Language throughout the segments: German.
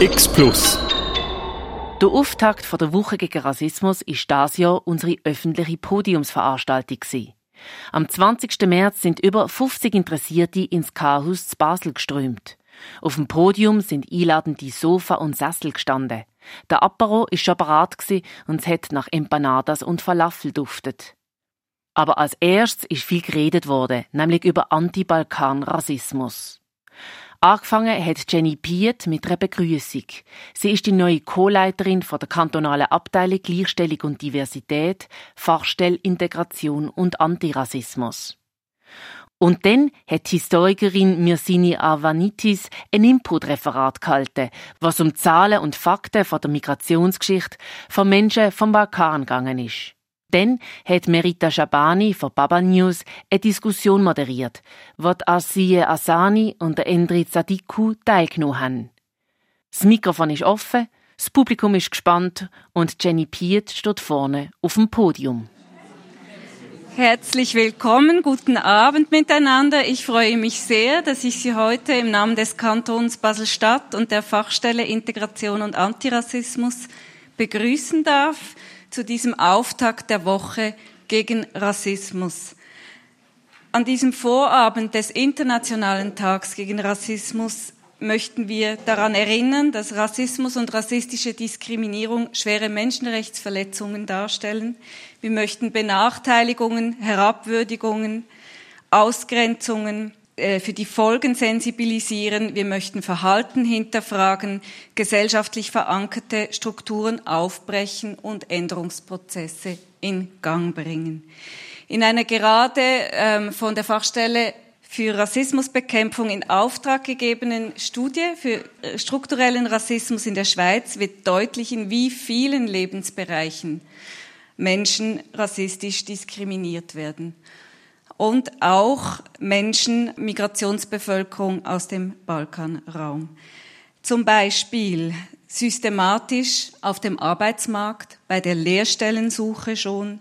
X Plus. Der Auftakt von der Woche gegen Rassismus ist das Jahr unsere öffentliche Podiumsveranstaltung Am 20. März sind über 50 Interessierte ins K-Haus zu Basel geströmt. Auf dem Podium sind einladende Sofa und Sessel gestanden. Der Apero ist schon bereit und es hat nach Empanadas und Falafel duftet. Aber als erstes ist viel geredet worden, nämlich über Anti-Balkan-Rassismus. Angefangen hat Jenny Piet mit einer Begrüßung. Sie ist die neue Co-Leiterin der kantonalen Abteilung Gleichstellung und Diversität, Fachstelle Integration und Antirassismus. Und dann hat die Historikerin Mirsini Arvanitis ein Input-Referat gehalten, was um Zahlen und Fakten von der Migrationsgeschichte von Menschen vom Balkan gegangen ist. Dann hat Merita Shabani von Baba News eine Diskussion moderiert, wo Asiye Asani und Endrit Sadiku teilgenommen haben. Das Mikrofon ist offen, das Publikum ist gespannt und Jenny Piet steht vorne auf dem Podium. Herzlich willkommen, guten Abend miteinander. Ich freue mich sehr, dass ich Sie heute im Namen des Kantons Basel-Stadt und der Fachstelle Integration und Antirassismus begrüßen darf zu diesem Auftakt der Woche gegen Rassismus. An diesem Vorabend des Internationalen Tags gegen Rassismus möchten wir daran erinnern, dass Rassismus und rassistische Diskriminierung schwere Menschenrechtsverletzungen darstellen. Wir möchten Benachteiligungen, Herabwürdigungen, Ausgrenzungen für die Folgen sensibilisieren. Wir möchten Verhalten hinterfragen, gesellschaftlich verankerte Strukturen aufbrechen und Änderungsprozesse in Gang bringen. In einer gerade ähm, von der Fachstelle für Rassismusbekämpfung in Auftrag gegebenen Studie für äh, strukturellen Rassismus in der Schweiz wird deutlich, in wie vielen Lebensbereichen Menschen rassistisch diskriminiert werden. Und auch Menschen, Migrationsbevölkerung aus dem Balkanraum. Zum Beispiel systematisch auf dem Arbeitsmarkt, bei der Lehrstellensuche schon,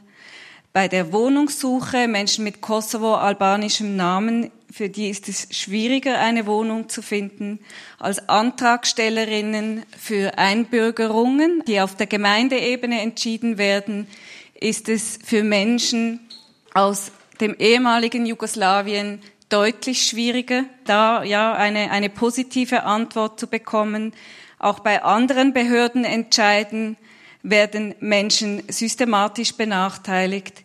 bei der Wohnungssuche, Menschen mit kosovo-albanischem Namen, für die ist es schwieriger, eine Wohnung zu finden, als Antragstellerinnen für Einbürgerungen, die auf der Gemeindeebene entschieden werden, ist es für Menschen aus dem ehemaligen Jugoslawien deutlich schwieriger, da ja eine, eine positive Antwort zu bekommen. Auch bei anderen Behörden entscheiden werden Menschen systematisch benachteiligt.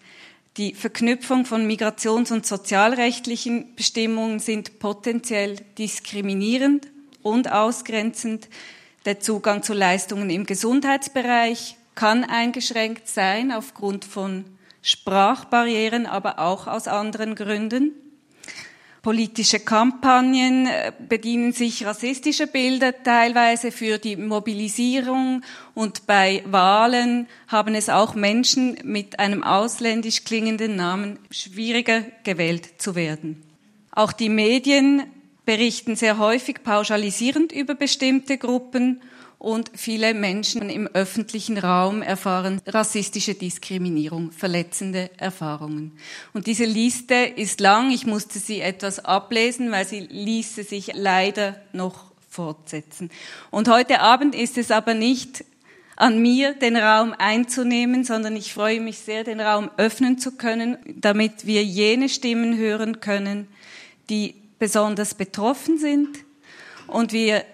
Die Verknüpfung von migrations- und sozialrechtlichen Bestimmungen sind potenziell diskriminierend und ausgrenzend. Der Zugang zu Leistungen im Gesundheitsbereich kann eingeschränkt sein aufgrund von Sprachbarrieren, aber auch aus anderen Gründen. Politische Kampagnen äh, bedienen sich rassistischer Bilder teilweise für die Mobilisierung und bei Wahlen haben es auch Menschen mit einem ausländisch klingenden Namen schwieriger gewählt zu werden. Auch die Medien berichten sehr häufig pauschalisierend über bestimmte Gruppen und viele Menschen im öffentlichen Raum erfahren rassistische Diskriminierung, verletzende Erfahrungen. Und diese Liste ist lang. Ich musste sie etwas ablesen, weil sie ließe sich leider noch fortsetzen. Und heute Abend ist es aber nicht an mir, den Raum einzunehmen, sondern ich freue mich sehr, den Raum öffnen zu können, damit wir jene Stimmen hören können, die besonders betroffen sind und wir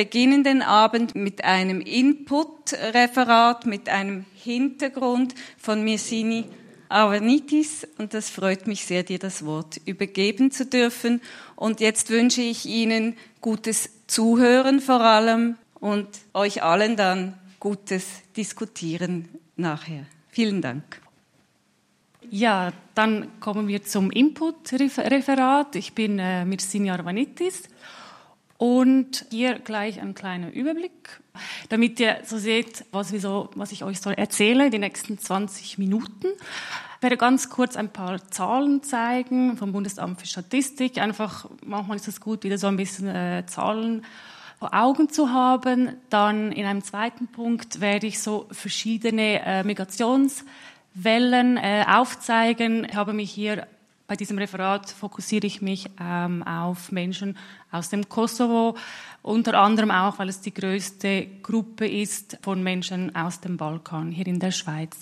beginnen den Abend mit einem Input-Referat, mit einem Hintergrund von Mirsini Avanitis und das freut mich sehr, dir das Wort übergeben zu dürfen. Und jetzt wünsche ich Ihnen gutes Zuhören vor allem und euch allen dann gutes Diskutieren nachher. Vielen Dank. Ja, dann kommen wir zum Input-Referat. Ich bin äh, Mirsini Arvanitis und hier gleich ein kleiner Überblick, damit ihr so seht, was, wir so, was ich euch so erzähle in den nächsten 20 Minuten. Ich werde ganz kurz ein paar Zahlen zeigen vom Bundesamt für Statistik. Einfach, manchmal ist es gut, wieder so ein bisschen äh, Zahlen vor Augen zu haben. Dann in einem zweiten Punkt werde ich so verschiedene äh, Migrationswellen äh, aufzeigen. Ich habe mich hier Bei diesem Referat fokussiere ich mich ähm, auf Menschen aus dem Kosovo, unter anderem auch, weil es die größte Gruppe ist von Menschen aus dem Balkan hier in der Schweiz.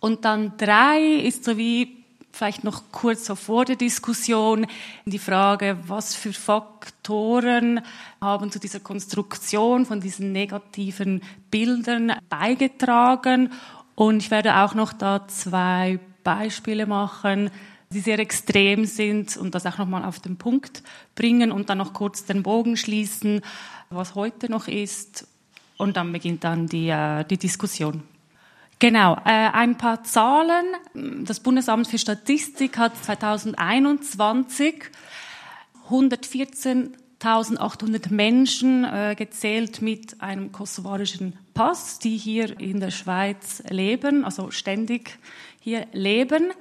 Und dann drei ist so wie vielleicht noch kurz so vor der Diskussion die Frage, was für Faktoren haben zu dieser Konstruktion von diesen negativen Bildern beigetragen. Und ich werde auch noch da zwei Beispiele machen, die sehr extrem sind und das auch nochmal auf den Punkt bringen und dann noch kurz den Bogen schließen, was heute noch ist. Und dann beginnt dann die, äh, die Diskussion. Genau, äh, ein paar Zahlen. Das Bundesamt für Statistik hat 2021 114.800 Menschen äh, gezählt mit einem kosovarischen Pass, die hier in der Schweiz leben, also ständig hier leben.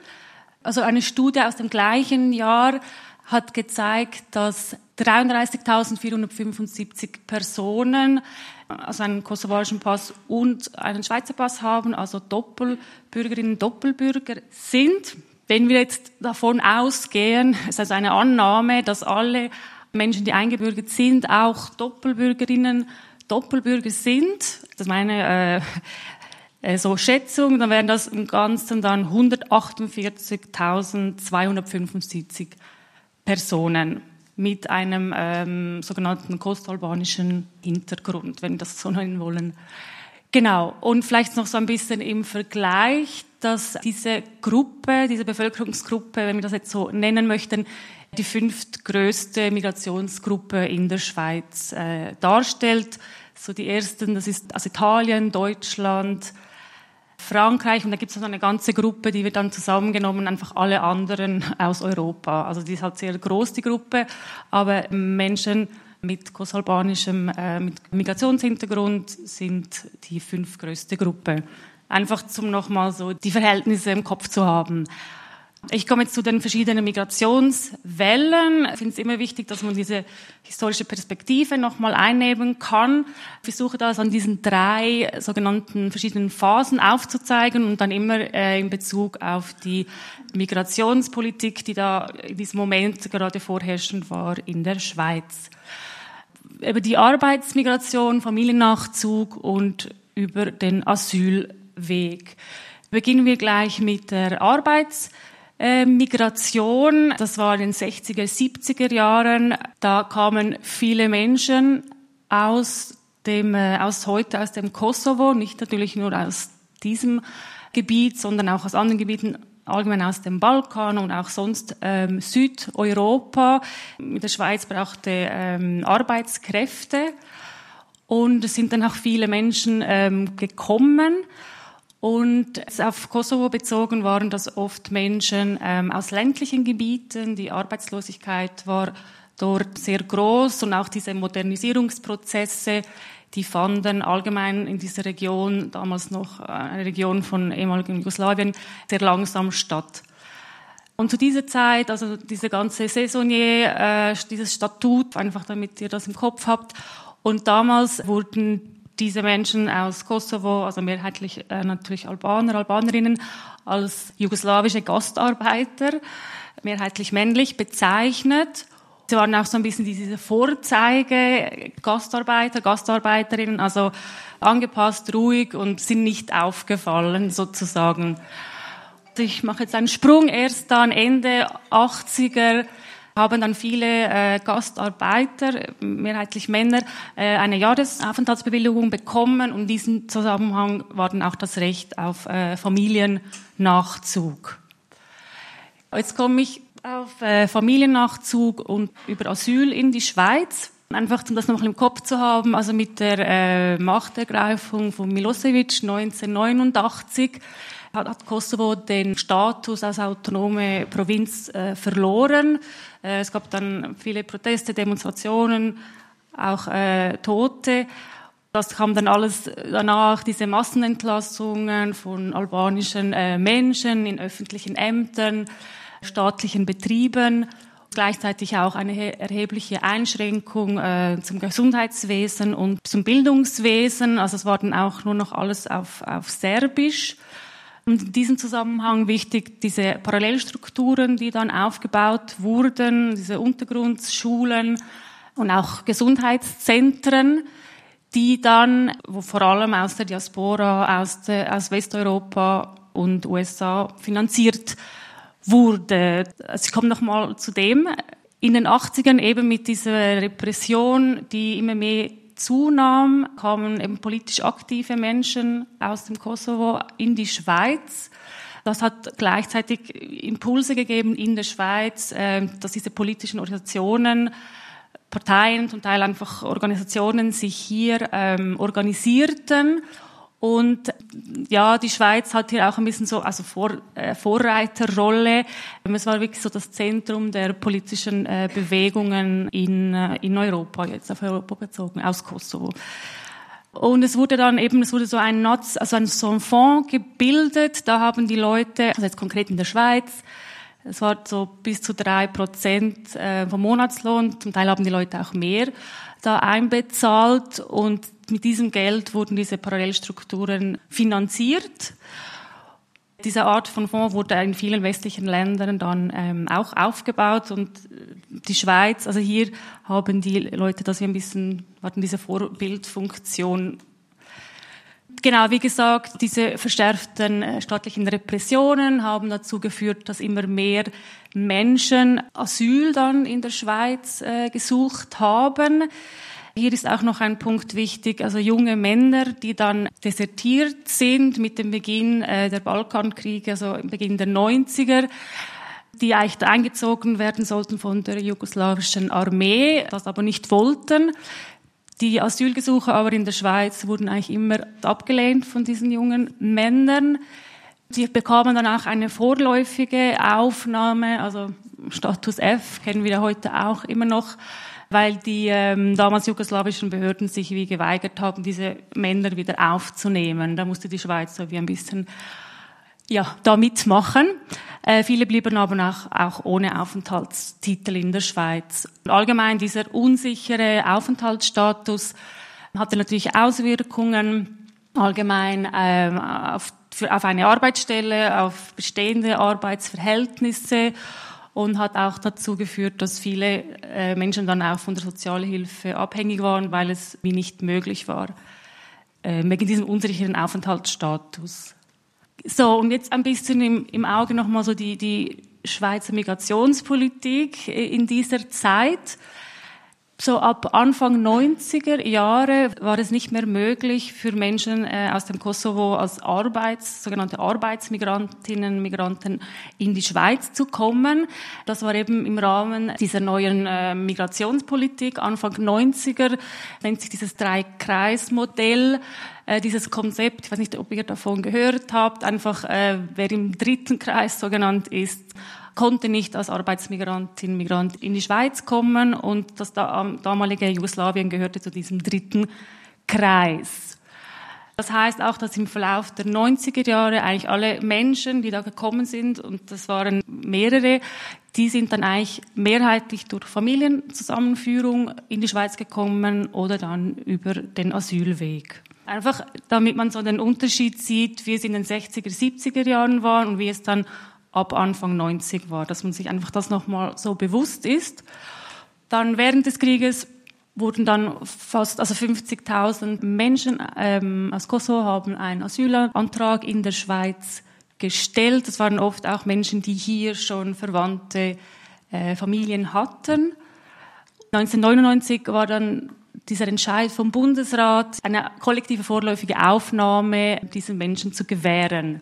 Also eine Studie aus dem gleichen Jahr hat gezeigt, dass 33.475 Personen also einen kosovarischen Pass und einen Schweizer Pass haben, also Doppelbürgerinnen, Doppelbürger sind. Wenn wir jetzt davon ausgehen, es ist also eine Annahme, dass alle Menschen, die eingebürgert sind, auch Doppelbürgerinnen, Doppelbürger sind, das meine äh, so Schätzung, dann wären das im Ganzen dann 148.275 Personen mit einem ähm, sogenannten kostalbanischen Hintergrund, wenn wir das so nennen wollen. Genau. Und vielleicht noch so ein bisschen im Vergleich, dass diese Gruppe, diese Bevölkerungsgruppe, wenn wir das jetzt so nennen möchten, die fünftgrößte Migrationsgruppe in der Schweiz äh, darstellt. So die ersten, das ist aus Italien, Deutschland, Frankreich und da gibt es noch eine ganze Gruppe, die wird dann zusammengenommen, einfach alle anderen aus Europa. Also die ist halt sehr groß, die Gruppe, aber Menschen mit kosalbanischem äh, mit Migrationshintergrund sind die fünfgrößte Gruppe. Einfach zum nochmal so die Verhältnisse im Kopf zu haben. Ich komme jetzt zu den verschiedenen Migrationswellen. Ich finde es immer wichtig, dass man diese historische Perspektive nochmal einnehmen kann. Ich versuche das an diesen drei sogenannten verschiedenen Phasen aufzuzeigen und dann immer äh, in Bezug auf die Migrationspolitik, die da in diesem Moment gerade vorherrschend war in der Schweiz. Über die Arbeitsmigration, Familiennachzug und über den Asylweg. Beginnen wir gleich mit der Arbeits äh, Migration, das war in den 60er, 70er Jahren. Da kamen viele Menschen aus dem, äh, aus heute aus dem Kosovo, nicht natürlich nur aus diesem Gebiet, sondern auch aus anderen Gebieten, allgemein aus dem Balkan und auch sonst ähm, Südeuropa. Der Schweiz brauchte ähm, Arbeitskräfte und es sind dann auch viele Menschen ähm, gekommen. Und auf Kosovo bezogen waren das oft Menschen ähm, aus ländlichen Gebieten. Die Arbeitslosigkeit war dort sehr groß und auch diese Modernisierungsprozesse, die fanden allgemein in dieser Region, damals noch eine Region von ehemaligen Jugoslawien, sehr langsam statt. Und zu dieser Zeit, also diese ganze Saisonier, äh, dieses Statut, einfach damit ihr das im Kopf habt. Und damals wurden diese Menschen aus Kosovo, also mehrheitlich äh, natürlich Albaner, Albanerinnen, als jugoslawische Gastarbeiter, mehrheitlich männlich bezeichnet. Sie waren auch so ein bisschen diese Vorzeige Gastarbeiter, Gastarbeiterinnen, also angepasst, ruhig und sind nicht aufgefallen sozusagen. Ich mache jetzt einen Sprung erst dann Ende 80er haben dann viele äh, Gastarbeiter, mehrheitlich Männer, äh, eine Jahresaufenthaltsbewilligung bekommen und in diesem Zusammenhang war dann auch das Recht auf äh, Familiennachzug. Jetzt komme ich auf äh, Familiennachzug und über Asyl in die Schweiz. Einfach, um das noch im Kopf zu haben, also mit der äh, Machtergreifung von Milosevic 1989 hat Kosovo den Status als autonome Provinz äh, verloren. Äh, es gab dann viele Proteste, Demonstrationen, auch äh, Tote. Das kam dann alles danach, diese Massenentlassungen von albanischen äh, Menschen in öffentlichen Ämtern, staatlichen Betrieben gleichzeitig auch eine erhebliche Einschränkung äh, zum Gesundheitswesen und zum Bildungswesen. Also es war dann auch nur noch alles auf, auf Serbisch. Und in diesem Zusammenhang wichtig diese Parallelstrukturen, die dann aufgebaut wurden, diese Untergrundschulen und auch Gesundheitszentren, die dann, wo vor allem aus der Diaspora, aus, der, aus Westeuropa und USA finanziert wurde. Also ich komme nochmal zu dem. In den 80ern eben mit dieser Repression, die immer mehr zunahm, kamen eben politisch aktive Menschen aus dem Kosovo in die Schweiz. Das hat gleichzeitig Impulse gegeben in der Schweiz, äh, dass diese politischen Organisationen, Parteien, zum Teil einfach Organisationen sich hier ähm, organisierten und ja, die Schweiz hat hier auch ein bisschen so, also Vor, äh, Vorreiterrolle. Es war wirklich so das Zentrum der politischen äh, Bewegungen in, äh, in Europa, jetzt auf Europa bezogen, aus Kosovo. Und es wurde dann eben, es wurde so ein, Nutz, also ein, so ein Fonds gebildet. Da haben die Leute, also jetzt konkret in der Schweiz, es war so bis zu drei Prozent äh, vom Monatslohn. Zum Teil haben die Leute auch mehr da einbezahlt und mit diesem Geld wurden diese Parallelstrukturen finanziert. Diese Art von Fonds wurde in vielen westlichen Ländern dann ähm, auch aufgebaut und die Schweiz, also hier haben die Leute das ein bisschen, hatten diese Vorbildfunktion Genau, wie gesagt, diese verstärkten äh, staatlichen Repressionen haben dazu geführt, dass immer mehr Menschen Asyl dann in der Schweiz äh, gesucht haben. Hier ist auch noch ein Punkt wichtig, also junge Männer, die dann desertiert sind mit dem Beginn äh, der Balkankriege, also im Beginn der 90er die eigentlich eingezogen werden sollten von der jugoslawischen Armee, das aber nicht wollten. Die Asylgesuche aber in der Schweiz wurden eigentlich immer abgelehnt von diesen jungen Männern. Sie bekamen dann auch eine vorläufige Aufnahme, also Status F kennen wir heute auch immer noch, weil die ähm, damals jugoslawischen Behörden sich wie geweigert haben, diese Männer wieder aufzunehmen. Da musste die Schweiz so wie ein bisschen ja, da mitmachen. Äh, viele blieben aber auch, auch ohne Aufenthaltstitel in der Schweiz. Allgemein dieser unsichere Aufenthaltsstatus hatte natürlich Auswirkungen allgemein ähm, auf, für, auf eine Arbeitsstelle, auf bestehende Arbeitsverhältnisse und hat auch dazu geführt, dass viele äh, Menschen dann auch von der Sozialhilfe abhängig waren, weil es wie nicht möglich war, äh, wegen diesem unsicheren Aufenthaltsstatus. So, und jetzt ein bisschen im, im Auge nochmal so die, die Schweizer Migrationspolitik in dieser Zeit. So ab Anfang 90er Jahre war es nicht mehr möglich für Menschen äh, aus dem Kosovo als Arbeits, sogenannte Arbeitsmigrantinnen, Migranten in die Schweiz zu kommen. Das war eben im Rahmen dieser neuen äh, Migrationspolitik Anfang 90er, nennt sich dieses Drei-Kreis-Modell äh, dieses Konzept, ich weiß nicht, ob ihr davon gehört habt, einfach äh, wer im dritten Kreis so genannt ist, konnte nicht als Arbeitsmigrantin, Migrant in die Schweiz kommen und das damalige Jugoslawien gehörte zu diesem dritten Kreis. Das heißt auch, dass im Verlauf der 90er Jahre eigentlich alle Menschen, die da gekommen sind, und das waren mehrere, die sind dann eigentlich mehrheitlich durch Familienzusammenführung in die Schweiz gekommen oder dann über den Asylweg. Einfach, damit man so den Unterschied sieht, wie es in den 60er, 70er Jahren war und wie es dann ab Anfang 90 war, dass man sich einfach das nochmal so bewusst ist. Dann während des Krieges wurden dann fast, also 50.000 Menschen ähm, aus Kosovo haben einen Asylantrag in der Schweiz gestellt. Das waren oft auch Menschen, die hier schon verwandte äh, Familien hatten. 1999 war dann dieser Entscheid vom Bundesrat, eine kollektive vorläufige Aufnahme diesen Menschen zu gewähren.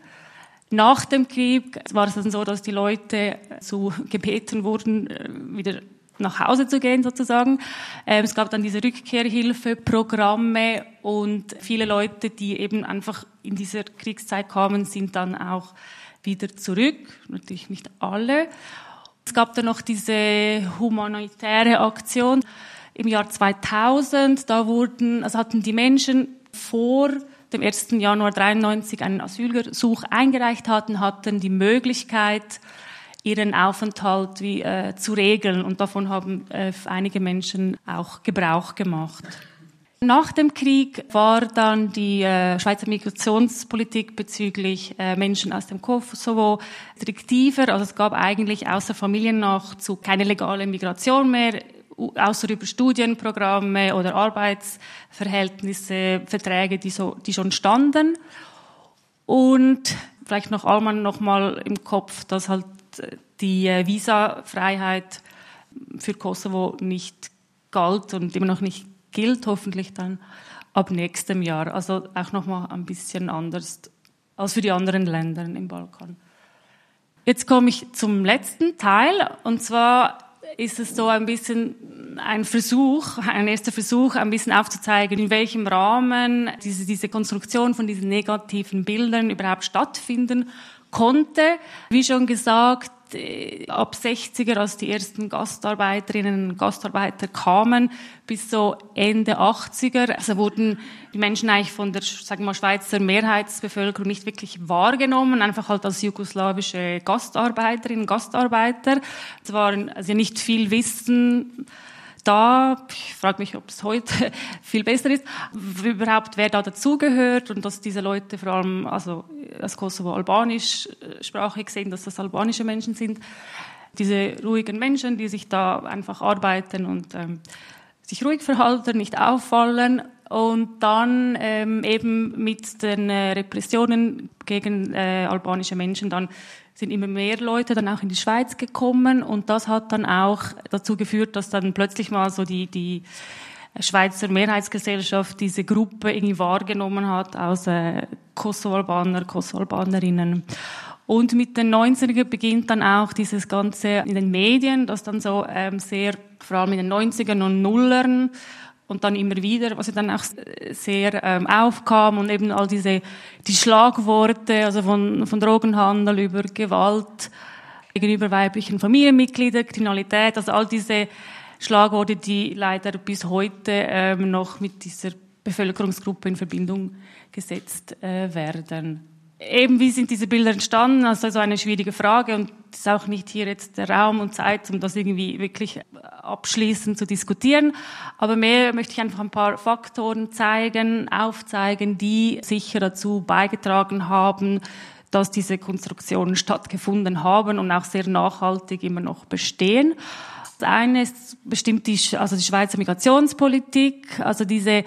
Nach dem Krieg war es dann so, dass die Leute so gebeten wurden, äh, wieder nach Hause zu gehen sozusagen. Ähm, es gab dann diese Rückkehrhilfeprogramme und viele Leute, die eben einfach in dieser Kriegszeit kamen, sind dann auch wieder zurück. Natürlich nicht alle. Es gab dann noch diese humanitäre Aktion im Jahr 2000. Da wurden, also hatten die Menschen vor dem 1. Januar 93 einen Asylgesuch eingereicht hatten, hatten die Möglichkeit, ihren Aufenthalt wie, äh, zu regeln. Und davon haben äh, einige Menschen auch Gebrauch gemacht. Nach dem Krieg war dann die äh, Schweizer Migrationspolitik bezüglich äh, Menschen aus dem Kosovo restriktiver. Also es gab eigentlich außer Familiennachzug keine legale Migration mehr, außer über Studienprogramme oder Arbeitsverhältnisse, Verträge, die, so, die schon standen. Und vielleicht noch Allmann noch mal im Kopf, dass halt die äh, Visafreiheit für Kosovo nicht galt und immer noch nicht gilt hoffentlich dann ab nächstem Jahr. Also auch nochmal ein bisschen anders als für die anderen Länder im Balkan. Jetzt komme ich zum letzten Teil und zwar ist es so ein bisschen ein Versuch, ein erster Versuch, ein bisschen aufzuzeigen, in welchem Rahmen diese, diese Konstruktion von diesen negativen Bildern überhaupt stattfinden konnte. Wie schon gesagt, äh, ab 60er, als die ersten Gastarbeiterinnen und Gastarbeiter kamen, bis so Ende 80er, also wurden die Menschen eigentlich von der, sagen wir mal, Schweizer Mehrheitsbevölkerung nicht wirklich wahrgenommen, einfach halt als jugoslawische Gastarbeiterinnen, Gastarbeiter. Es waren also nicht viel Wissen da, ich frage mich, ob es heute viel besser ist, überhaupt wer da dazugehört und dass diese Leute vor allem, also das Kosovo albanischsprachig sind, dass das albanische Menschen sind. Diese ruhigen Menschen, die sich da einfach arbeiten und ähm, sich ruhig verhalten, nicht auffallen und dann ähm, eben mit den äh, Repressionen gegen äh, albanische Menschen dann sind immer mehr Leute dann auch in die Schweiz gekommen und das hat dann auch dazu geführt, dass dann plötzlich mal so die, die Schweizer Mehrheitsgesellschaft diese Gruppe irgendwie wahrgenommen hat aus äh, Kosovo-Albaner, Kosovo-Albanerinnen. Und mit den 90er beginnt dann auch dieses Ganze in den Medien, das dann so ähm, sehr, vor allem in den 90ern und Nullern, und dann immer wieder, was ja dann auch sehr ähm, aufkam und eben all diese die Schlagworte, also von, von Drogenhandel über Gewalt gegenüber weiblichen Familienmitgliedern, Kriminalität, also all diese Schlagworte, die leider bis heute ähm, noch mit dieser Bevölkerungsgruppe in Verbindung gesetzt äh, werden eben, wie sind diese Bilder entstanden? Also, so eine schwierige Frage und es ist auch nicht hier jetzt der Raum und Zeit, um das irgendwie wirklich abschließend zu diskutieren. Aber mehr möchte ich einfach ein paar Faktoren zeigen, aufzeigen, die sicher dazu beigetragen haben, dass diese Konstruktionen stattgefunden haben und auch sehr nachhaltig immer noch bestehen. Das eine ist bestimmt die, also die Schweizer Migrationspolitik, also diese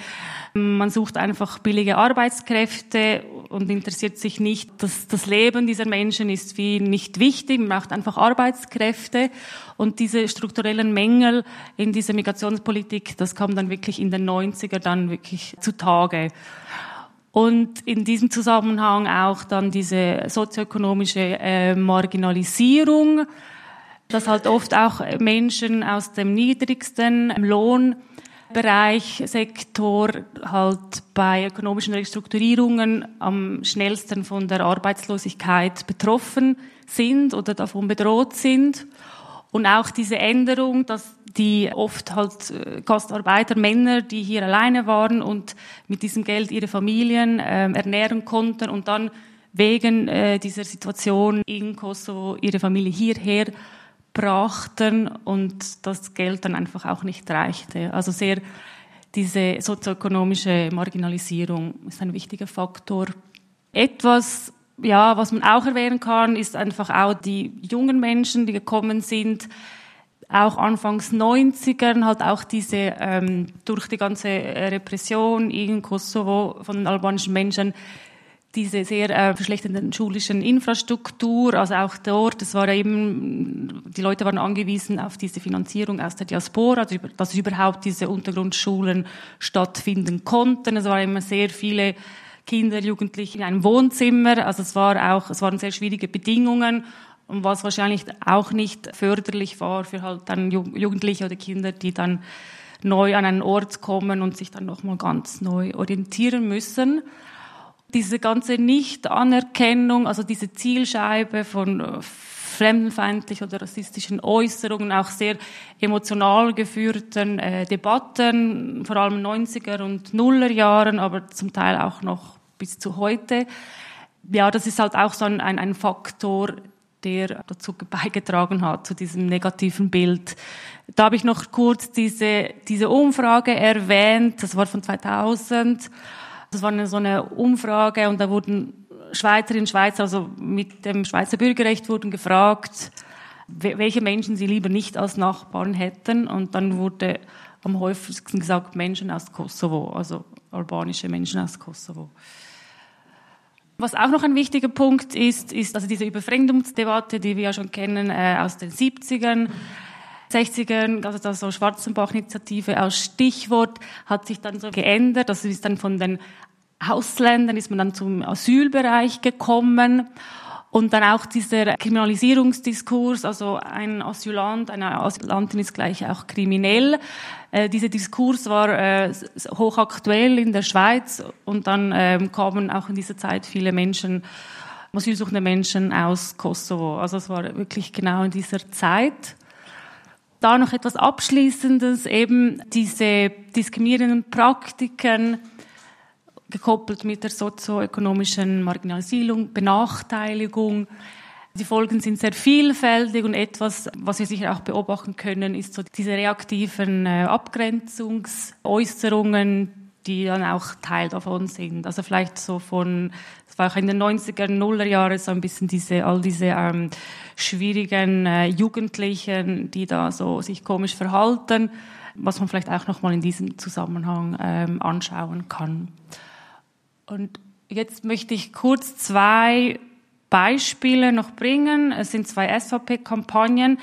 man sucht einfach billige Arbeitskräfte und interessiert sich nicht, dass das Leben dieser Menschen ist wie nicht wichtig. Man braucht einfach Arbeitskräfte. Und diese strukturellen Mängel in dieser Migrationspolitik, das kam dann wirklich in den 90er dann wirklich zutage. Und in diesem Zusammenhang auch dann diese sozioökonomische äh, Marginalisierung, dass halt oft auch Menschen aus dem niedrigsten Lohn Bereich, Sektor halt bei ökonomischen Restrukturierungen am schnellsten von der Arbeitslosigkeit betroffen sind oder davon bedroht sind. Und auch diese Änderung, dass die oft halt äh, Gastarbeiter, Männer, die hier alleine waren und mit diesem Geld ihre Familien äh, ernähren konnten und dann wegen äh, dieser Situation in Kosovo ihre Familie hierher brachten und das Geld dann einfach auch nicht reichte. Also sehr diese sozioökonomische Marginalisierung ist ein wichtiger Faktor. Etwas, ja, was man auch erwähnen kann, ist einfach auch die jungen Menschen, die gekommen sind, auch anfangs 90ern, halt auch diese, ähm, durch die ganze Repression in Kosovo von den albanischen Menschen, diese sehr äh, verschlechternden schulischen Infrastruktur, also auch dort, es war eben, die Leute waren angewiesen auf diese Finanzierung aus der Diaspora, dass überhaupt diese Untergrundschulen stattfinden konnten. Es waren immer sehr viele Kinder, Jugendliche in einem Wohnzimmer, also es war auch, es waren sehr schwierige Bedingungen. Und was wahrscheinlich auch nicht förderlich war für halt dann Jugendliche oder Kinder, die dann neu an einen Ort kommen und sich dann nochmal ganz neu orientieren müssen diese ganze Nicht-Anerkennung, also diese Zielscheibe von äh, fremdenfeindlich oder rassistischen Äußerungen, auch sehr emotional geführten äh, Debatten, vor allem 90er und Nuller Jahren, aber zum Teil auch noch bis zu heute. Ja, das ist halt auch so ein, ein, ein Faktor, der dazu beigetragen hat, zu diesem negativen Bild. Da habe ich noch kurz diese, diese Umfrage erwähnt, das war von 2000. Das war eine, so eine Umfrage und da wurden Schweizerinnen und Schweizer, also mit dem Schweizer Bürgerrecht wurden gefragt, welche Menschen sie lieber nicht als Nachbarn hätten. Und dann wurde am häufigsten gesagt Menschen aus Kosovo, also albanische Menschen aus Kosovo. Was auch noch ein wichtiger Punkt ist, ist also diese Überfremdungsdebatte, die wir ja schon kennen äh, aus den 70ern. 60ern, also das so Schwarzenbach-Initiative als Stichwort, hat sich dann so geändert. Das ist dann von den Ausländern ist man dann zum Asylbereich gekommen. Und dann auch dieser Kriminalisierungsdiskurs, also ein Asylant, eine Asylantin ist gleich auch kriminell. Äh, dieser Diskurs war äh, hochaktuell in der Schweiz und dann ähm, kamen auch in dieser Zeit viele Menschen, asylsuchende Menschen aus Kosovo. Also es war wirklich genau in dieser Zeit. Da noch etwas Abschließendes, eben diese diskriminierenden Praktiken, gekoppelt mit der sozioökonomischen Marginalisierung, Benachteiligung. Die Folgen sind sehr vielfältig und etwas, was wir sicher auch beobachten können, ist so diese reaktiven äh, Abgrenzungsäußerungen, die dann auch Teil davon sind. Also vielleicht so von, es war auch in den 90er, Nuller Jahre so ein bisschen diese, all diese ähm, schwierigen äh, Jugendlichen, die da so sich komisch verhalten, was man vielleicht auch nochmal in diesem Zusammenhang ähm, anschauen kann. Und jetzt möchte ich kurz zwei Beispiele noch bringen. Es sind zwei SVP-Kampagnen.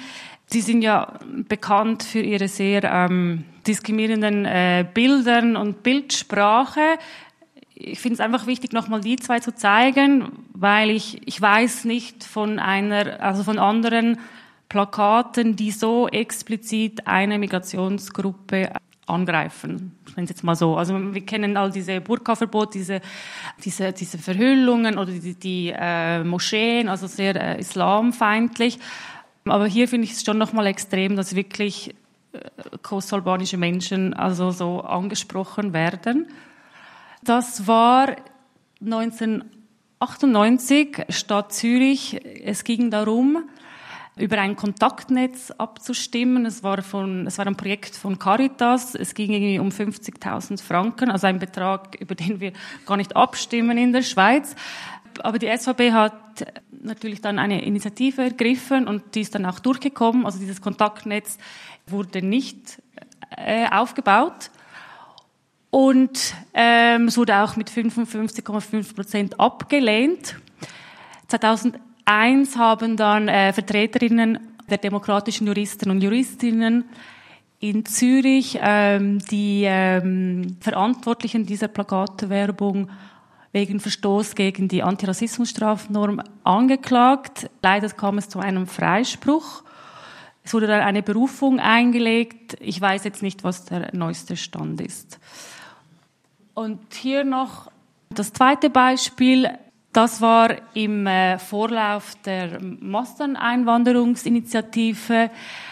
Die sind ja bekannt für ihre sehr ähm, diskriminierenden äh, Bildern und Bildsprache. Ich finde es einfach wichtig, nochmal die zwei zu zeigen, weil ich, ich weiß nicht von einer, also von anderen Plakaten, die so explizit eine Migrationsgruppe angreifen. Ich nenne es jetzt mal so. Also wir kennen all diese Burka-Verbot, diese, diese, diese Verhüllungen oder die, die äh, Moscheen, also sehr äh, islamfeindlich. Aber hier finde ich es schon nochmal extrem, dass wirklich äh, kosovo-albanische Menschen also so angesprochen werden. Das war 1998, Stadt Zürich. Es ging darum, über ein Kontaktnetz abzustimmen. Es war, von, es war ein Projekt von Caritas. Es ging irgendwie um 50.000 Franken, also ein Betrag, über den wir gar nicht abstimmen in der Schweiz. Aber die SVP hat natürlich dann eine Initiative ergriffen und die ist dann auch durchgekommen. Also dieses Kontaktnetz wurde nicht äh, aufgebaut. Und ähm, es wurde auch mit 55,5 Prozent abgelehnt. 2000 Eins haben dann äh, Vertreterinnen der demokratischen Juristen und Juristinnen in Zürich ähm, die ähm, Verantwortlichen dieser Plakatwerbung wegen Verstoß gegen die Antirassismusstrafnorm angeklagt. Leider kam es zu einem Freispruch. Es wurde dann eine Berufung eingelegt. Ich weiß jetzt nicht, was der neueste Stand ist. Und hier noch das zweite Beispiel. Das war im äh, Vorlauf der Masseneinwanderungsinitiative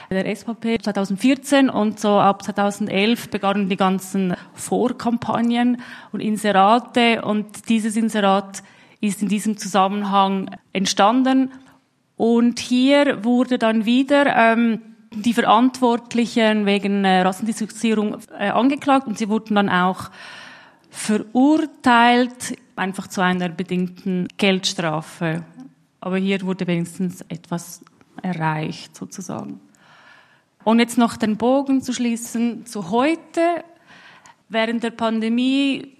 der SVP 2014 und so ab 2011 begannen die ganzen Vorkampagnen und Inserate. Und dieses Inserat ist in diesem Zusammenhang entstanden. Und hier wurde dann wieder ähm, die Verantwortlichen wegen äh, Rassendiskriminierung äh, angeklagt. Und sie wurden dann auch verurteilt einfach zu einer bedingten Geldstrafe. Aber hier wurde wenigstens etwas erreicht, sozusagen. Und jetzt noch den Bogen zu schließen zu heute. Während der Pandemie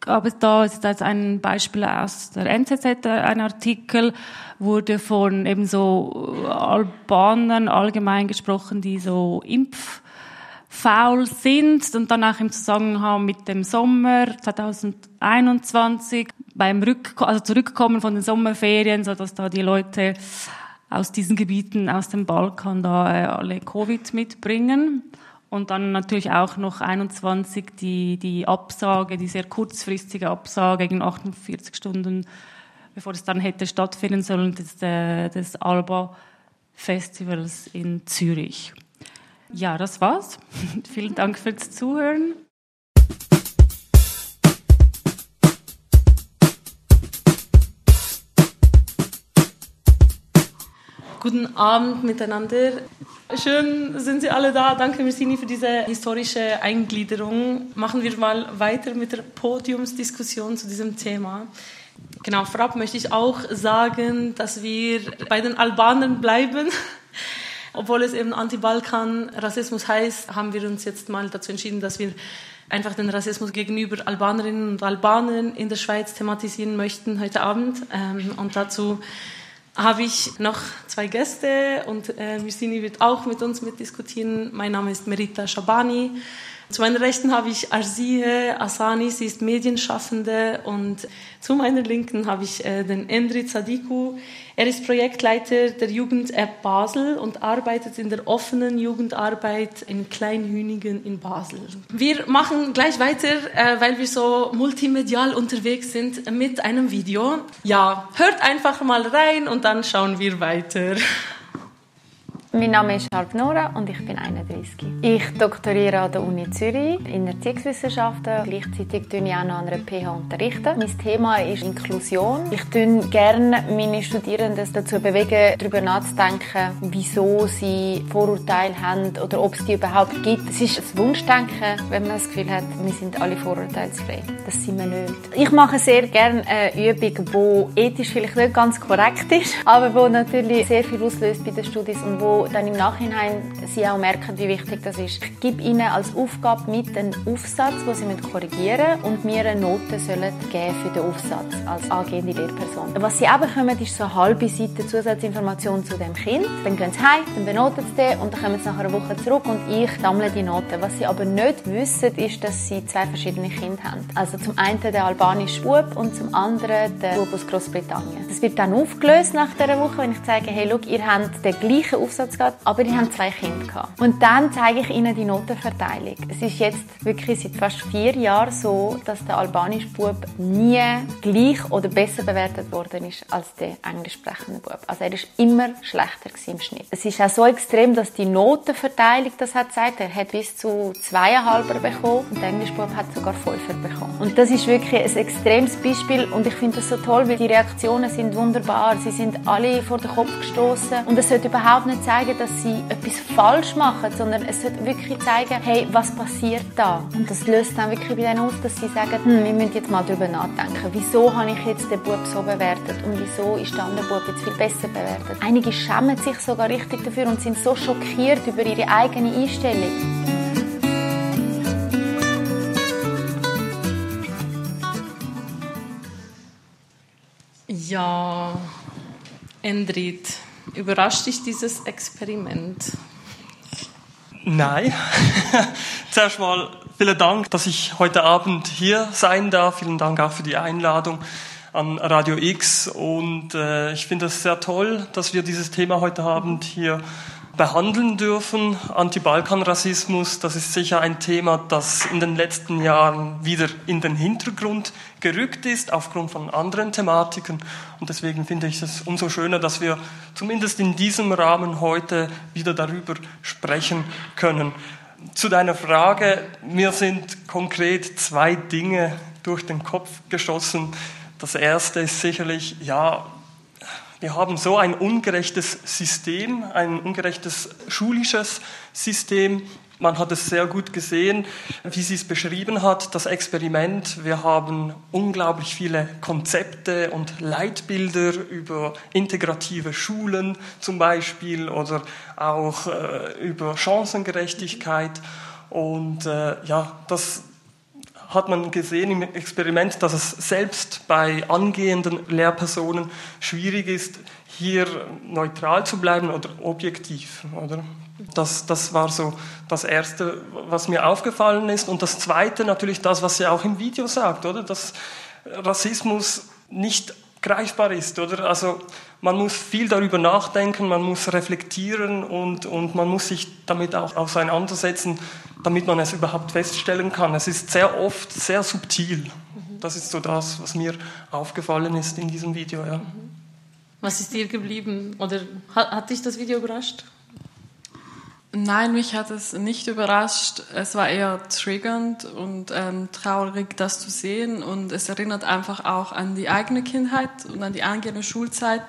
gab es da, ist das ein Beispiel aus der NZZ, ein Artikel, wurde von eben so Albanern allgemein gesprochen, die so Impf faul sind und dann auch im Zusammenhang mit dem Sommer 2021 beim Rück also Zurückkommen von den Sommerferien, so dass da die Leute aus diesen Gebieten, aus dem Balkan da äh, alle Covid mitbringen. Und dann natürlich auch noch 21 die, die Absage, die sehr kurzfristige Absage gegen 48 Stunden, bevor es dann hätte stattfinden sollen, des, äh, des Alba Festivals in Zürich. Ja, das war's. Vielen Dank fürs Zuhören. guten Abend miteinander. Schön sind Sie alle da. Danke, Mirsini, für diese historische Eingliederung. Machen wir mal weiter mit der Podiumsdiskussion zu diesem Thema. Genau, vorab möchte ich auch sagen, dass wir bei den Albanern bleiben. Obwohl es eben Anti-Balkan-Rassismus heißt, haben wir uns jetzt mal dazu entschieden, dass wir einfach den Rassismus gegenüber Albanerinnen und Albanern in der Schweiz thematisieren möchten heute Abend. Ähm, und dazu habe ich noch zwei Gäste und äh, wird auch mit uns mitdiskutieren. Mein Name ist Merita Shabani. Zu meiner Rechten habe ich Arzie Asani, sie ist Medienschaffende und zu meiner Linken habe ich äh, den Endri Zadiku. Er ist Projektleiter der Jugend-App Basel und arbeitet in der offenen Jugendarbeit in Kleinhünigen in Basel. Wir machen gleich weiter, äh, weil wir so multimedial unterwegs sind mit einem Video. Ja, hört einfach mal rein und dann schauen wir weiter. Mein Name ist Harp Nora und ich bin 31. Ich doktoriere an der Uni Zürich in Erziehungswissenschaften. Gleichzeitig unterrichte ich auch noch an einer PH. Unterrichten. Mein Thema ist Inklusion. Ich bewege gerne meine Studierenden dazu bewegen, darüber nachzudenken, wieso sie Vorurteile haben oder ob es die überhaupt gibt. Es ist ein Wunschdenken, wenn man das Gefühl hat, wir sind alle vorurteilsfrei. Das sind wir nicht. Ich mache sehr gerne eine Übung, die ethisch vielleicht nicht ganz korrekt ist, aber die natürlich sehr viel auslöst bei den Studis und wo dann im Nachhinein sie auch merken, wie wichtig das ist. Ich gebe ihnen als Aufgabe mit einen Aufsatz, den sie korrigieren müssen und mir eine Note sollen geben für den Aufsatz als angehende Lehrperson. Was sie eben bekommen, ist so eine halbe Seite Zusatzinformation zu dem Kind. Dann gehen sie heim, dann benoten sie den und dann kommen sie nach einer Woche zurück und ich sammle die Noten. Was sie aber nicht wissen, ist, dass sie zwei verschiedene Kinder haben. Also zum einen der albanische Bub und zum anderen der Bub aus Großbritannien. Das wird dann aufgelöst nach dieser Woche, wenn ich sage, hey, look, ihr habt den gleichen Aufsatz Einsatz gehabt, aber die haben zwei Kinder gehabt. Und dann zeige ich ihnen die Notenverteilung. Es ist jetzt wirklich seit fast vier Jahren so, dass der albanische Bub nie gleich oder besser bewertet worden ist als der englisch sprechende Bub. Also er ist immer schlechter im Schnitt. Es ist auch so extrem, dass die Notenverteilung das hat gesagt. Er hat bis zu zweieinhalber bekommen und der englische Bub hat sogar fünfer bekommen. Und das ist wirklich ein extremes Beispiel und ich finde das so toll, weil die Reaktionen sind wunderbar. Sie sind alle vor den Kopf gestoßen und es sollte überhaupt nicht sein, zeigen, dass sie etwas falsch machen, sondern es sollte wirklich zeigen, hey, was passiert da? Und das löst dann wirklich bei denen aus, dass sie sagen, hm, wir müssen jetzt mal darüber nachdenken, wieso habe ich jetzt den Bub so bewertet und wieso ist der andere Bub jetzt viel besser bewertet? Einige schämen sich sogar richtig dafür und sind so schockiert über ihre eigene Einstellung. Ja, Endrit. Überrascht dich dieses Experiment? Nein. Zuerst mal vielen Dank, dass ich heute Abend hier sein darf. Vielen Dank auch für die Einladung an Radio X. Und äh, ich finde es sehr toll, dass wir dieses Thema heute Abend hier behandeln dürfen. Anti-Balkan-Rassismus, das ist sicher ein Thema, das in den letzten Jahren wieder in den Hintergrund gerückt ist, aufgrund von anderen Thematiken. Und deswegen finde ich es umso schöner, dass wir zumindest in diesem Rahmen heute wieder darüber sprechen können. Zu deiner Frage, mir sind konkret zwei Dinge durch den Kopf geschossen. Das erste ist sicherlich, ja, wir haben so ein ungerechtes System, ein ungerechtes schulisches System. Man hat es sehr gut gesehen, wie sie es beschrieben hat, das Experiment. Wir haben unglaublich viele Konzepte und Leitbilder über integrative Schulen zum Beispiel oder auch äh, über Chancengerechtigkeit. Und äh, ja, das, hat man gesehen im Experiment, dass es selbst bei angehenden Lehrpersonen schwierig ist, hier neutral zu bleiben oder objektiv. Oder? Das, das war so das Erste, was mir aufgefallen ist. Und das Zweite natürlich das, was sie auch im Video sagt, oder? dass Rassismus nicht greifbar ist. Oder? Also man muss viel darüber nachdenken, man muss reflektieren und, und man muss sich damit auch auseinandersetzen, damit man es überhaupt feststellen kann. Es ist sehr oft sehr subtil. Das ist so das, was mir aufgefallen ist in diesem Video. Ja. Was ist dir geblieben? Oder hat, hat dich das Video überrascht? Nein, mich hat es nicht überrascht. Es war eher triggernd und ähm, traurig, das zu sehen. Und es erinnert einfach auch an die eigene Kindheit und an die eigene Schulzeit.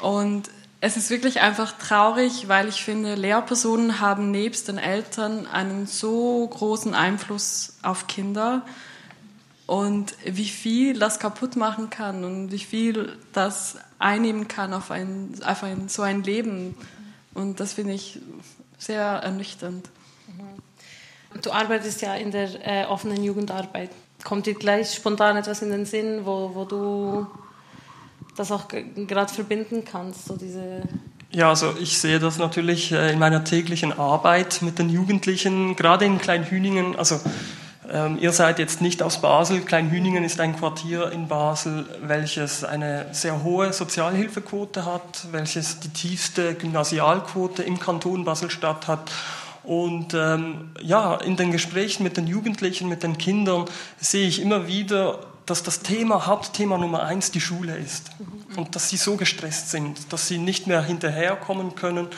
Und es ist wirklich einfach traurig, weil ich finde, Lehrpersonen haben nebst den Eltern einen so großen Einfluss auf Kinder und wie viel das kaputt machen kann und wie viel das einnehmen kann auf ein, auf ein so ein Leben. Und das finde ich sehr ernüchternd. Du arbeitest ja in der äh, offenen Jugendarbeit. Kommt dir gleich spontan etwas in den Sinn, wo, wo du das auch gerade verbinden kannst, so diese ja, also ich sehe das natürlich äh, in meiner täglichen Arbeit mit den Jugendlichen, gerade in Kleinhüningen. Also ähm, ihr seid jetzt nicht aus Basel. Kleinhüningen ist ein Quartier in Basel, welches eine sehr hohe Sozialhilfequote hat, welches die tiefste Gymnasialquote im Kanton Basel-Stadt hat. Und ähm, ja, in den Gesprächen mit den Jugendlichen, mit den Kindern sehe ich immer wieder dass das Thema, Hauptthema Nummer eins die Schule ist und dass sie so gestresst sind, dass sie nicht mehr hinterherkommen können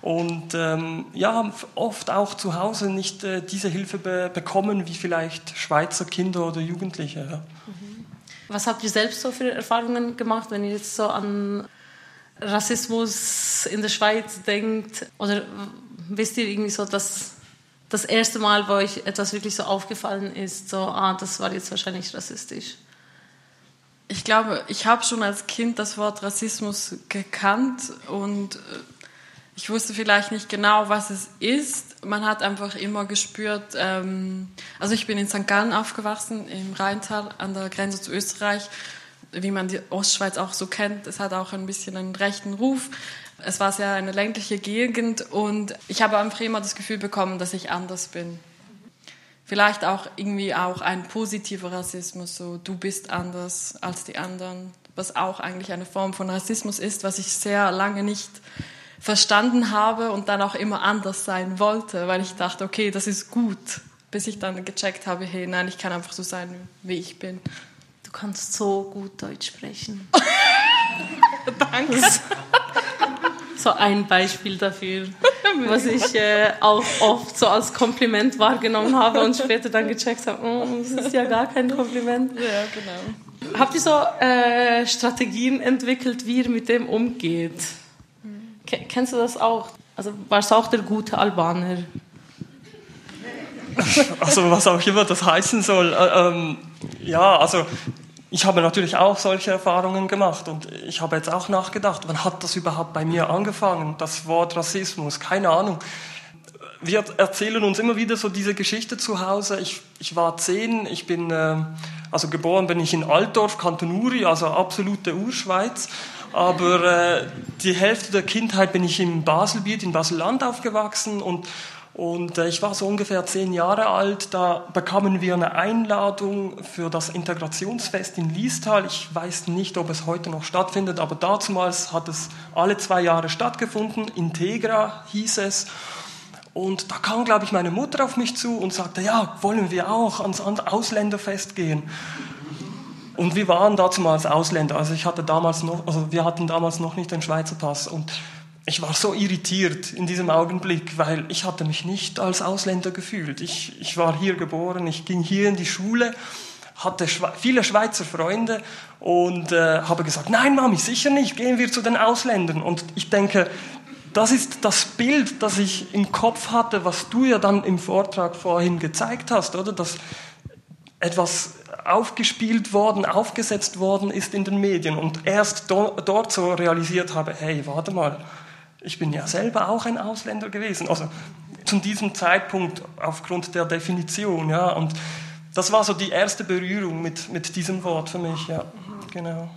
und ähm, ja, oft auch zu Hause nicht äh, diese Hilfe be bekommen wie vielleicht Schweizer Kinder oder Jugendliche. Ja. Was habt ihr selbst so für Erfahrungen gemacht, wenn ihr jetzt so an Rassismus in der Schweiz denkt? Oder wisst ihr irgendwie so, dass das erste Mal, wo euch etwas wirklich so aufgefallen ist, so, ah, das war jetzt wahrscheinlich rassistisch? Ich glaube, ich habe schon als Kind das Wort Rassismus gekannt und äh, ich wusste vielleicht nicht genau, was es ist. Man hat einfach immer gespürt, ähm, also ich bin in St. Gallen aufgewachsen, im Rheintal an der Grenze zu Österreich, wie man die Ostschweiz auch so kennt. Es hat auch ein bisschen einen rechten Ruf. Es war sehr eine ländliche Gegend und ich habe einfach immer das Gefühl bekommen, dass ich anders bin. Vielleicht auch irgendwie auch ein positiver Rassismus, so du bist anders als die anderen, was auch eigentlich eine Form von Rassismus ist, was ich sehr lange nicht verstanden habe und dann auch immer anders sein wollte, weil ich dachte, okay, das ist gut, bis ich dann gecheckt habe, hey, nein, ich kann einfach so sein, wie ich bin. Du kannst so gut Deutsch sprechen. Danke so ein Beispiel dafür, was ich äh, auch oft so als Kompliment wahrgenommen habe und später dann gecheckt habe, oh, das ist ja gar kein Kompliment. Ja, genau. Habt ihr so äh, Strategien entwickelt, wie ihr mit dem umgeht? Kennst du das auch? Also warst du auch der gute Albaner? Also was auch immer das heißen soll. Äh, ähm, ja, also ich habe natürlich auch solche Erfahrungen gemacht und ich habe jetzt auch nachgedacht, wann hat das überhaupt bei mir angefangen, das Wort Rassismus, keine Ahnung. Wir erzählen uns immer wieder so diese Geschichte zu Hause. Ich, ich war zehn, ich bin, äh, also geboren bin ich in Altdorf, Kanton Uri, also absolute Urschweiz. Aber äh, die Hälfte der Kindheit bin ich im Baselbiet, in Baselland aufgewachsen und und äh, ich war so ungefähr zehn Jahre alt, da bekamen wir eine Einladung für das Integrationsfest in Liestal. Ich weiß nicht, ob es heute noch stattfindet, aber damals hat es alle zwei Jahre stattgefunden. Integra hieß es. Und da kam, glaube ich, meine Mutter auf mich zu und sagte, ja, wollen wir auch ans Ausländerfest gehen. Und wir waren damals Ausländer. Also ich hatte damals noch, also wir hatten damals noch nicht den Schweizer Pass. Und ich war so irritiert in diesem Augenblick, weil ich hatte mich nicht als Ausländer gefühlt. Ich, ich war hier geboren, ich ging hier in die Schule, hatte Schwe viele Schweizer Freunde und äh, habe gesagt, nein Mami, sicher nicht, gehen wir zu den Ausländern. Und ich denke, das ist das Bild, das ich im Kopf hatte, was du ja dann im Vortrag vorhin gezeigt hast, oder? Dass etwas aufgespielt worden, aufgesetzt worden ist in den Medien und erst do dort so realisiert habe, hey, warte mal, ich bin ja selber auch ein Ausländer gewesen. Also zu diesem Zeitpunkt aufgrund der Definition, ja. Und das war so die erste Berührung mit, mit diesem Wort für mich, ja. Genau.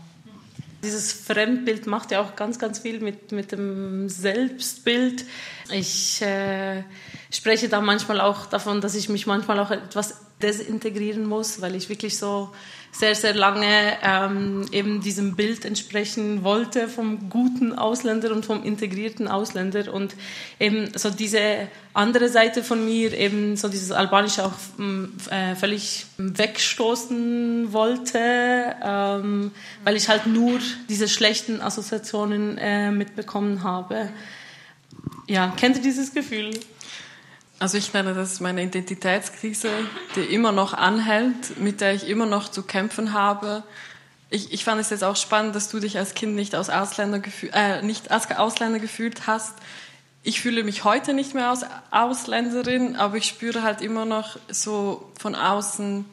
Dieses Fremdbild macht ja auch ganz, ganz viel mit, mit dem Selbstbild. Ich äh, spreche da manchmal auch davon, dass ich mich manchmal auch etwas desintegrieren muss, weil ich wirklich so sehr, sehr lange ähm, eben diesem Bild entsprechen wollte vom guten Ausländer und vom integrierten Ausländer und eben so diese andere Seite von mir, eben so dieses Albanische auch äh, völlig wegstoßen wollte, ähm, weil ich halt nur diese schlechten Assoziationen äh, mitbekommen habe. Ja, kennt ihr dieses Gefühl? Also ich nenne das meine Identitätskrise, die immer noch anhält, mit der ich immer noch zu kämpfen habe. ich, ich fand es jetzt auch spannend, dass du dich als Kind nicht als Ausländer, äh, nicht als Ausländer gefühlt hast. Ich fühle mich heute nicht mehr als Ausländerin, aber ich spüre halt immer noch so von außen,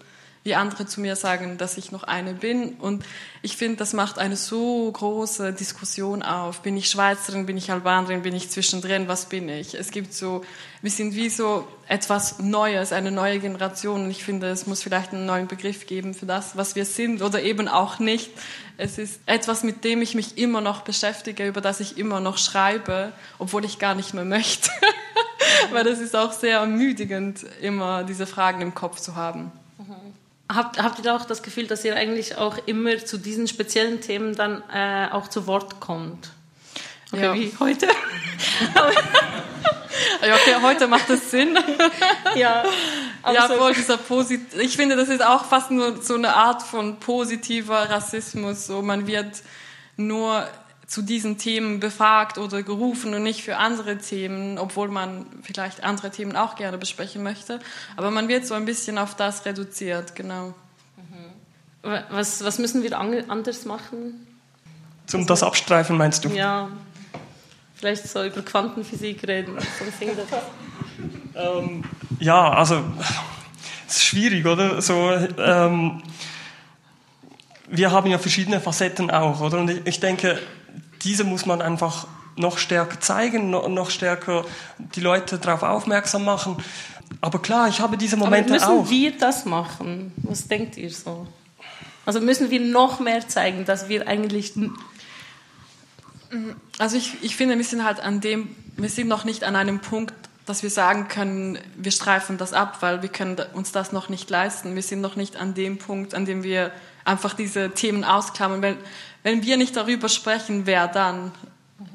wie andere zu mir sagen, dass ich noch eine bin. Und ich finde, das macht eine so große Diskussion auf. Bin ich Schweizerin, bin ich Albanerin, bin ich zwischendrin, was bin ich? Es gibt so, wir sind wie so etwas Neues, eine neue Generation. Und ich finde, es muss vielleicht einen neuen Begriff geben für das, was wir sind oder eben auch nicht. Es ist etwas, mit dem ich mich immer noch beschäftige, über das ich immer noch schreibe, obwohl ich gar nicht mehr möchte. Weil das ist auch sehr ermüdigend, immer diese Fragen im Kopf zu haben. Habt, habt ihr auch das Gefühl, dass ihr eigentlich auch immer zu diesen speziellen Themen dann äh, auch zu Wort kommt? Okay, ja. wie heute? ja, okay, heute macht es Sinn. ja, ja voll dieser Posit ich finde, das ist auch fast nur so eine Art von positiver Rassismus. So, man wird nur zu diesen Themen befragt oder gerufen und nicht für andere Themen, obwohl man vielleicht andere Themen auch gerne besprechen möchte. Aber man wird so ein bisschen auf das reduziert, genau. Mhm. Was, was müssen wir anders machen? Zum das Abstreifen meinst du? Ja, vielleicht so über Quantenphysik reden. ähm, ja, also es ist schwierig, oder? So, ähm, wir haben ja verschiedene Facetten auch, oder? Und ich denke, diese muss man einfach noch stärker zeigen, noch stärker die Leute darauf aufmerksam machen. Aber klar, ich habe diese Momente Aber müssen auch. wir das machen? Was denkt ihr so? Also müssen wir noch mehr zeigen, dass wir eigentlich... Also ich, ich finde, wir sind halt an dem, wir sind noch nicht an einem Punkt, dass wir sagen können, wir streifen das ab, weil wir können uns das noch nicht leisten. Wir sind noch nicht an dem Punkt, an dem wir einfach diese Themen ausklammern. Wenn, wenn wir nicht darüber sprechen, wer dann?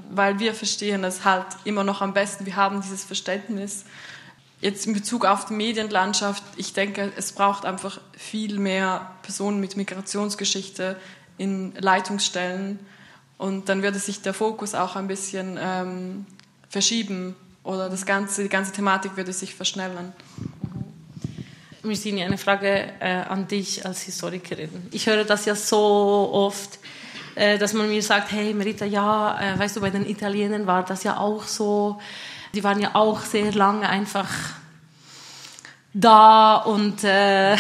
Weil wir verstehen es halt immer noch am besten. Wir haben dieses Verständnis. Jetzt in Bezug auf die Medienlandschaft, ich denke, es braucht einfach viel mehr Personen mit Migrationsgeschichte in Leitungsstellen. Und dann würde sich der Fokus auch ein bisschen ähm, verschieben oder das ganze, die ganze Thematik würde sich verschnellern. Mirsini, eine Frage äh, an dich als Historikerin. Ich höre das ja so oft, dass man mir sagt, hey Merita, ja, äh, weißt du, bei den Italienern war das ja auch so. Die waren ja auch sehr lange einfach da und äh,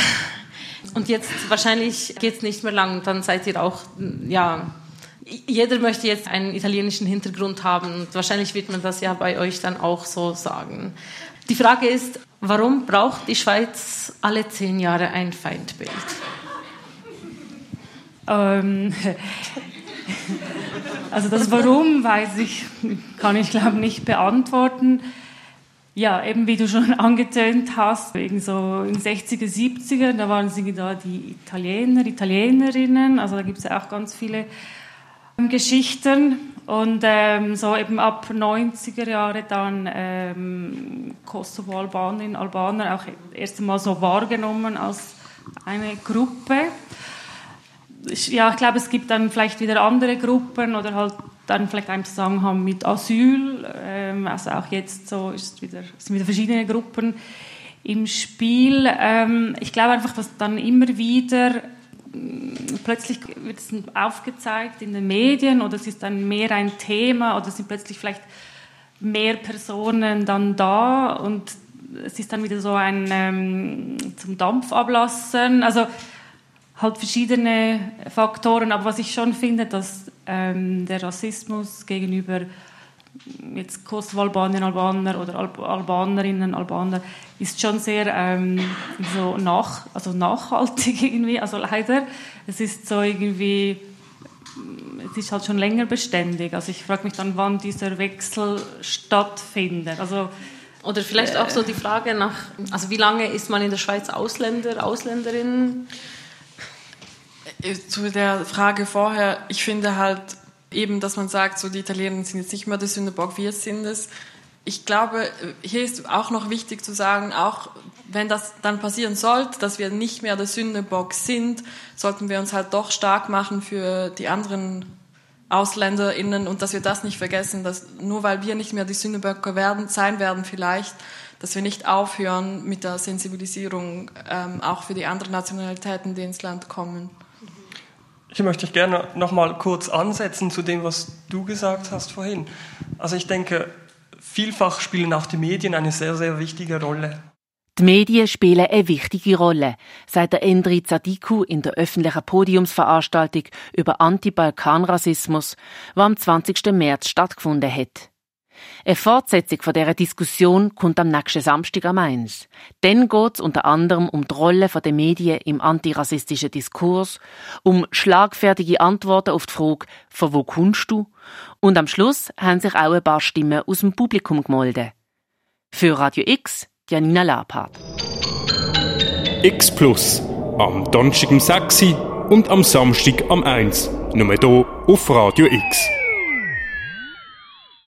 und jetzt wahrscheinlich geht es nicht mehr lang. Dann seid ihr auch, ja, jeder möchte jetzt einen italienischen Hintergrund haben und wahrscheinlich wird man das ja bei euch dann auch so sagen. Die Frage ist, warum braucht die Schweiz alle zehn Jahre ein Feindbild? Ähm, also das Warum weiß ich, kann ich glaube nicht beantworten. Ja, eben wie du schon angetönt hast, wegen so in den 60er, 70er, da waren sie da die Italiener, Italienerinnen, also da gibt es ja auch ganz viele ähm, Geschichten. Und ähm, so eben ab 90er Jahre dann ähm, Kosovo, Albanien, Albaner auch erst einmal so wahrgenommen als eine Gruppe. Ja, ich glaube, es gibt dann vielleicht wieder andere Gruppen oder halt dann vielleicht einen Zusammenhang mit Asyl. Ähm, also auch jetzt so ist wieder, sind wieder verschiedene Gruppen im Spiel. Ähm, ich glaube einfach, dass dann immer wieder plötzlich wird es aufgezeigt in den Medien oder es ist dann mehr ein Thema oder sind plötzlich vielleicht mehr Personen dann da und es ist dann wieder so ein ähm, zum Dampf ablassen. Also halt verschiedene Faktoren, aber was ich schon finde, dass ähm, der Rassismus gegenüber jetzt Kosovo-Albanien, Albaner oder Alb Albanerinnen, Albaner, ist schon sehr ähm, so nach, also nachhaltig irgendwie, also leider. Es ist so irgendwie, es ist halt schon länger beständig. Also ich frage mich dann, wann dieser Wechsel stattfindet. Also oder vielleicht auch so die Frage nach, also wie lange ist man in der Schweiz Ausländer, Ausländerin? Äh, zu der Frage vorher, ich finde halt, eben, dass man sagt, so die Italiener sind jetzt nicht mehr der Sünderbock, wir sind es. Ich glaube, hier ist auch noch wichtig zu sagen, auch wenn das dann passieren sollte, dass wir nicht mehr der Sünderbock sind, sollten wir uns halt doch stark machen für die anderen AusländerInnen und dass wir das nicht vergessen, dass nur weil wir nicht mehr die Sündenböcke werden, sein werden vielleicht, dass wir nicht aufhören mit der Sensibilisierung ähm, auch für die anderen Nationalitäten, die ins Land kommen. Ich möchte gerne noch mal kurz ansetzen zu dem, was du gesagt hast vorhin. Also ich denke, vielfach spielen auch die Medien eine sehr, sehr wichtige Rolle. Die Medien spielen eine wichtige Rolle, sagt der Endri Zadiku in der öffentlichen Podiumsveranstaltung über Anti-Balkan-Rassismus, die am 20. März stattgefunden hat. Eine Fortsetzung von dieser Diskussion kommt am nächsten Samstag am 1. Dann geht es unter anderem um die Rolle der Medien im antirassistischen Diskurs, um schlagfertige Antworten auf die Frage, von wo kommst du? Und am Schluss haben sich auch ein paar Stimmen aus dem Publikum gemeldet. Für Radio X Janina Lapart. X Plus. Am Donnerstag um 6 und am Samstag am 1. Nur hier auf Radio X.